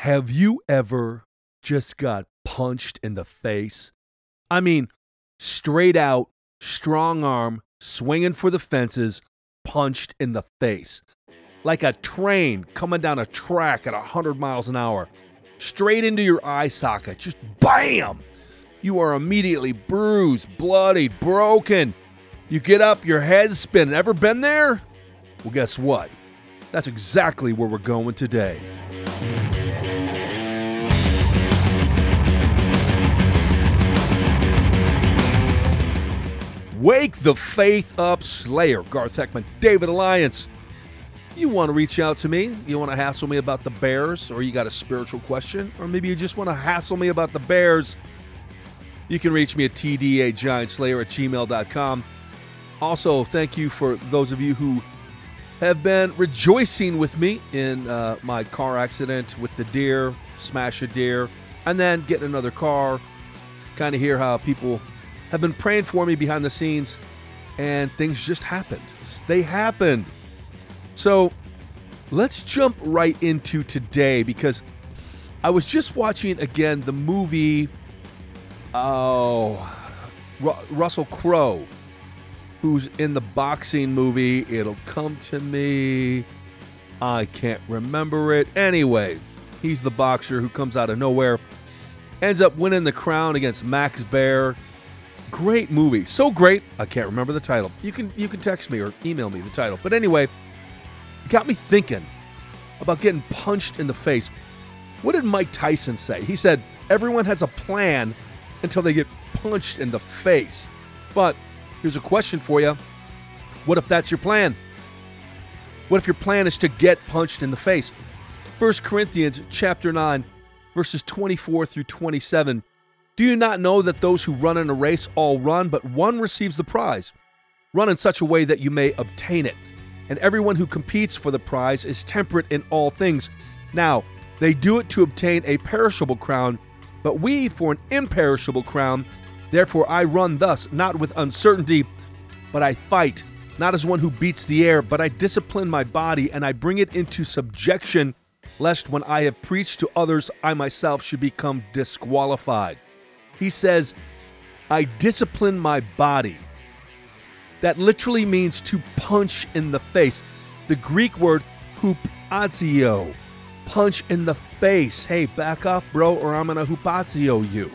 Have you ever just got punched in the face? I mean, straight out, strong arm, swinging for the fences, punched in the face. Like a train coming down a track at 100 miles an hour, straight into your eye socket. Just bam! You are immediately bruised, bloodied, broken. You get up, your head's spinning. Ever been there? Well, guess what? That's exactly where we're going today. Wake the Faith Up Slayer, Garth Heckman, David Alliance. You want to reach out to me? You want to hassle me about the Bears, or you got a spiritual question, or maybe you just want to hassle me about the Bears? You can reach me at tdagiantslayer at gmail.com. Also, thank you for those of you who have been rejoicing with me in uh, my car accident with the deer, smash a deer, and then get another car. Kind of hear how people have been praying for me behind the scenes, and things just happened. They happened. So let's jump right into today because I was just watching again the movie. Oh, Ru- Russell Crowe, who's in the boxing movie. It'll come to me. I can't remember it. Anyway, he's the boxer who comes out of nowhere, ends up winning the crown against Max Baer great movie. So great, I can't remember the title. You can you can text me or email me the title. But anyway, it got me thinking about getting punched in the face. What did Mike Tyson say? He said everyone has a plan until they get punched in the face. But here's a question for you. What if that's your plan? What if your plan is to get punched in the face? 1 Corinthians chapter 9 verses 24 through 27 do you not know that those who run in a race all run, but one receives the prize? Run in such a way that you may obtain it. And everyone who competes for the prize is temperate in all things. Now, they do it to obtain a perishable crown, but we for an imperishable crown. Therefore, I run thus, not with uncertainty, but I fight, not as one who beats the air, but I discipline my body and I bring it into subjection, lest when I have preached to others, I myself should become disqualified. He says, I discipline my body. That literally means to punch in the face. The Greek word hupatio, punch in the face. Hey, back off, bro, or I'm going to hupatio you.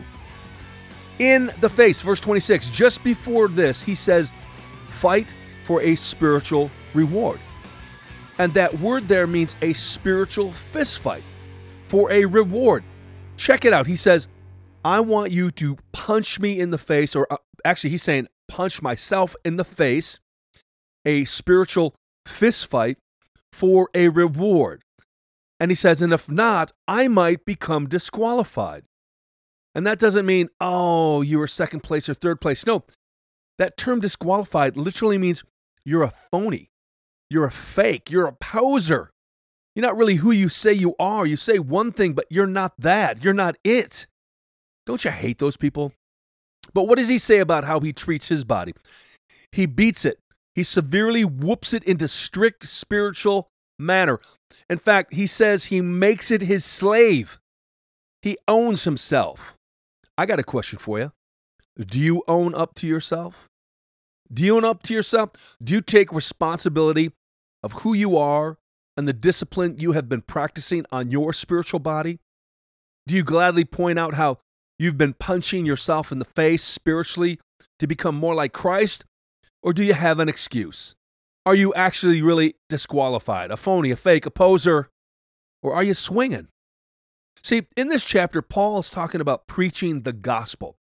In the face, verse 26, just before this, he says, fight for a spiritual reward. And that word there means a spiritual fist fight for a reward. Check it out. He says, I want you to punch me in the face, or uh, actually, he's saying punch myself in the face, a spiritual fist fight for a reward. And he says, and if not, I might become disqualified. And that doesn't mean, oh, you were second place or third place. No, that term disqualified literally means you're a phony. You're a fake. You're a poser. You're not really who you say you are. You say one thing, but you're not that. You're not it. Don't you hate those people? But what does he say about how he treats his body? He beats it. He severely whoops it into strict spiritual manner. In fact, he says he makes it his slave. He owns himself. I got a question for you. Do you own up to yourself? Do you own up to yourself? Do you take responsibility of who you are and the discipline you have been practicing on your spiritual body? Do you gladly point out how You've been punching yourself in the face spiritually to become more like Christ? Or do you have an excuse? Are you actually really disqualified, a phony, a fake, a poser? Or are you swinging? See, in this chapter, Paul is talking about preaching the gospel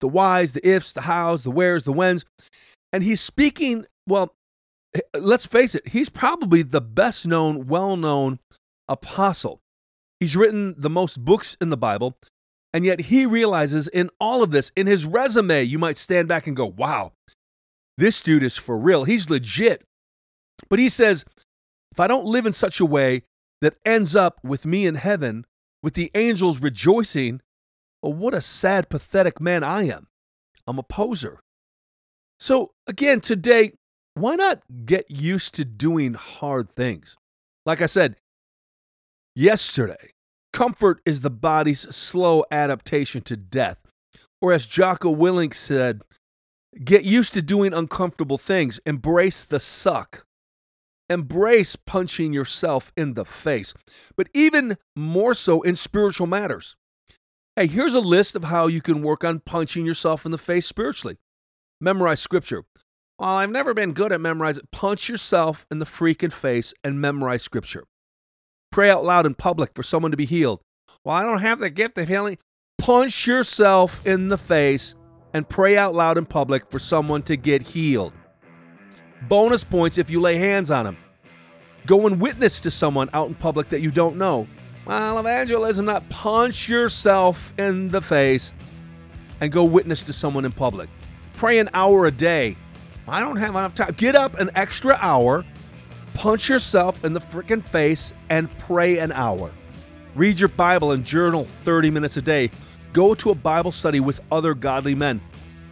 the whys, the ifs, the hows, the wheres, the whens. And he's speaking, well, let's face it, he's probably the best known, well known apostle. He's written the most books in the Bible. And yet he realizes in all of this, in his resume, you might stand back and go, wow, this dude is for real. He's legit. But he says, if I don't live in such a way that ends up with me in heaven, with the angels rejoicing, well, what a sad, pathetic man I am. I'm a poser. So, again, today, why not get used to doing hard things? Like I said, yesterday, Comfort is the body's slow adaptation to death. Or as Jocko Willink said, get used to doing uncomfortable things, embrace the suck. Embrace punching yourself in the face, but even more so in spiritual matters. Hey, here's a list of how you can work on punching yourself in the face spiritually. Memorize scripture. Well, I've never been good at memorizing. Punch yourself in the freaking face and memorize scripture. Pray out loud in public for someone to be healed. Well, I don't have the gift of healing. Punch yourself in the face and pray out loud in public for someone to get healed. Bonus points if you lay hands on them. Go and witness to someone out in public that you don't know. Well, evangelism, not punch yourself in the face and go witness to someone in public. Pray an hour a day. I don't have enough time. Get up an extra hour, punch yourself in the freaking face, and pray an hour. Read your Bible and journal 30 minutes a day. Go to a Bible study with other godly men.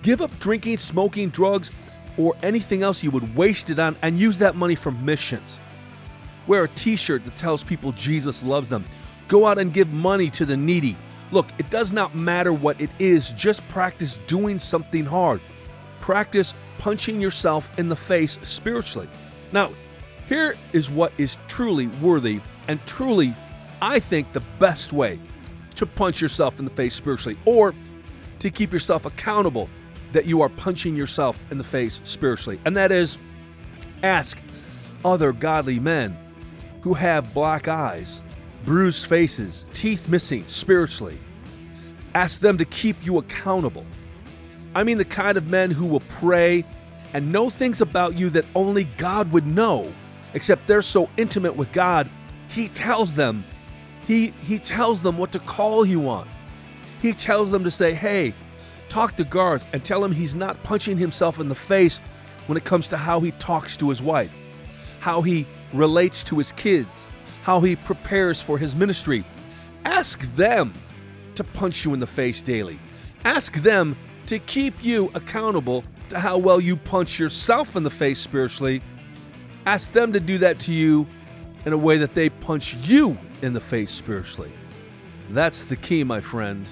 Give up drinking, smoking, drugs, or anything else you would waste it on and use that money for missions. Wear a t shirt that tells people Jesus loves them. Go out and give money to the needy. Look, it does not matter what it is, just practice doing something hard. Practice punching yourself in the face spiritually. Now, here is what is truly worthy and truly, I think, the best way to punch yourself in the face spiritually or to keep yourself accountable that you are punching yourself in the face spiritually. And that is ask other godly men who have black eyes, bruised faces, teeth missing spiritually. Ask them to keep you accountable. I mean, the kind of men who will pray and know things about you that only God would know, except they're so intimate with God, He tells them. He, he tells them what to call you on. He tells them to say, hey, Talk to Garth and tell him he's not punching himself in the face when it comes to how he talks to his wife, how he relates to his kids, how he prepares for his ministry. Ask them to punch you in the face daily. Ask them to keep you accountable to how well you punch yourself in the face spiritually. Ask them to do that to you in a way that they punch you in the face spiritually. That's the key, my friend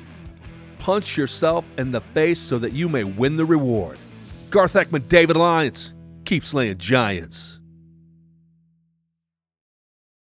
punch yourself in the face so that you may win the reward. Garth Heckman, David Alliance, keep slaying giants.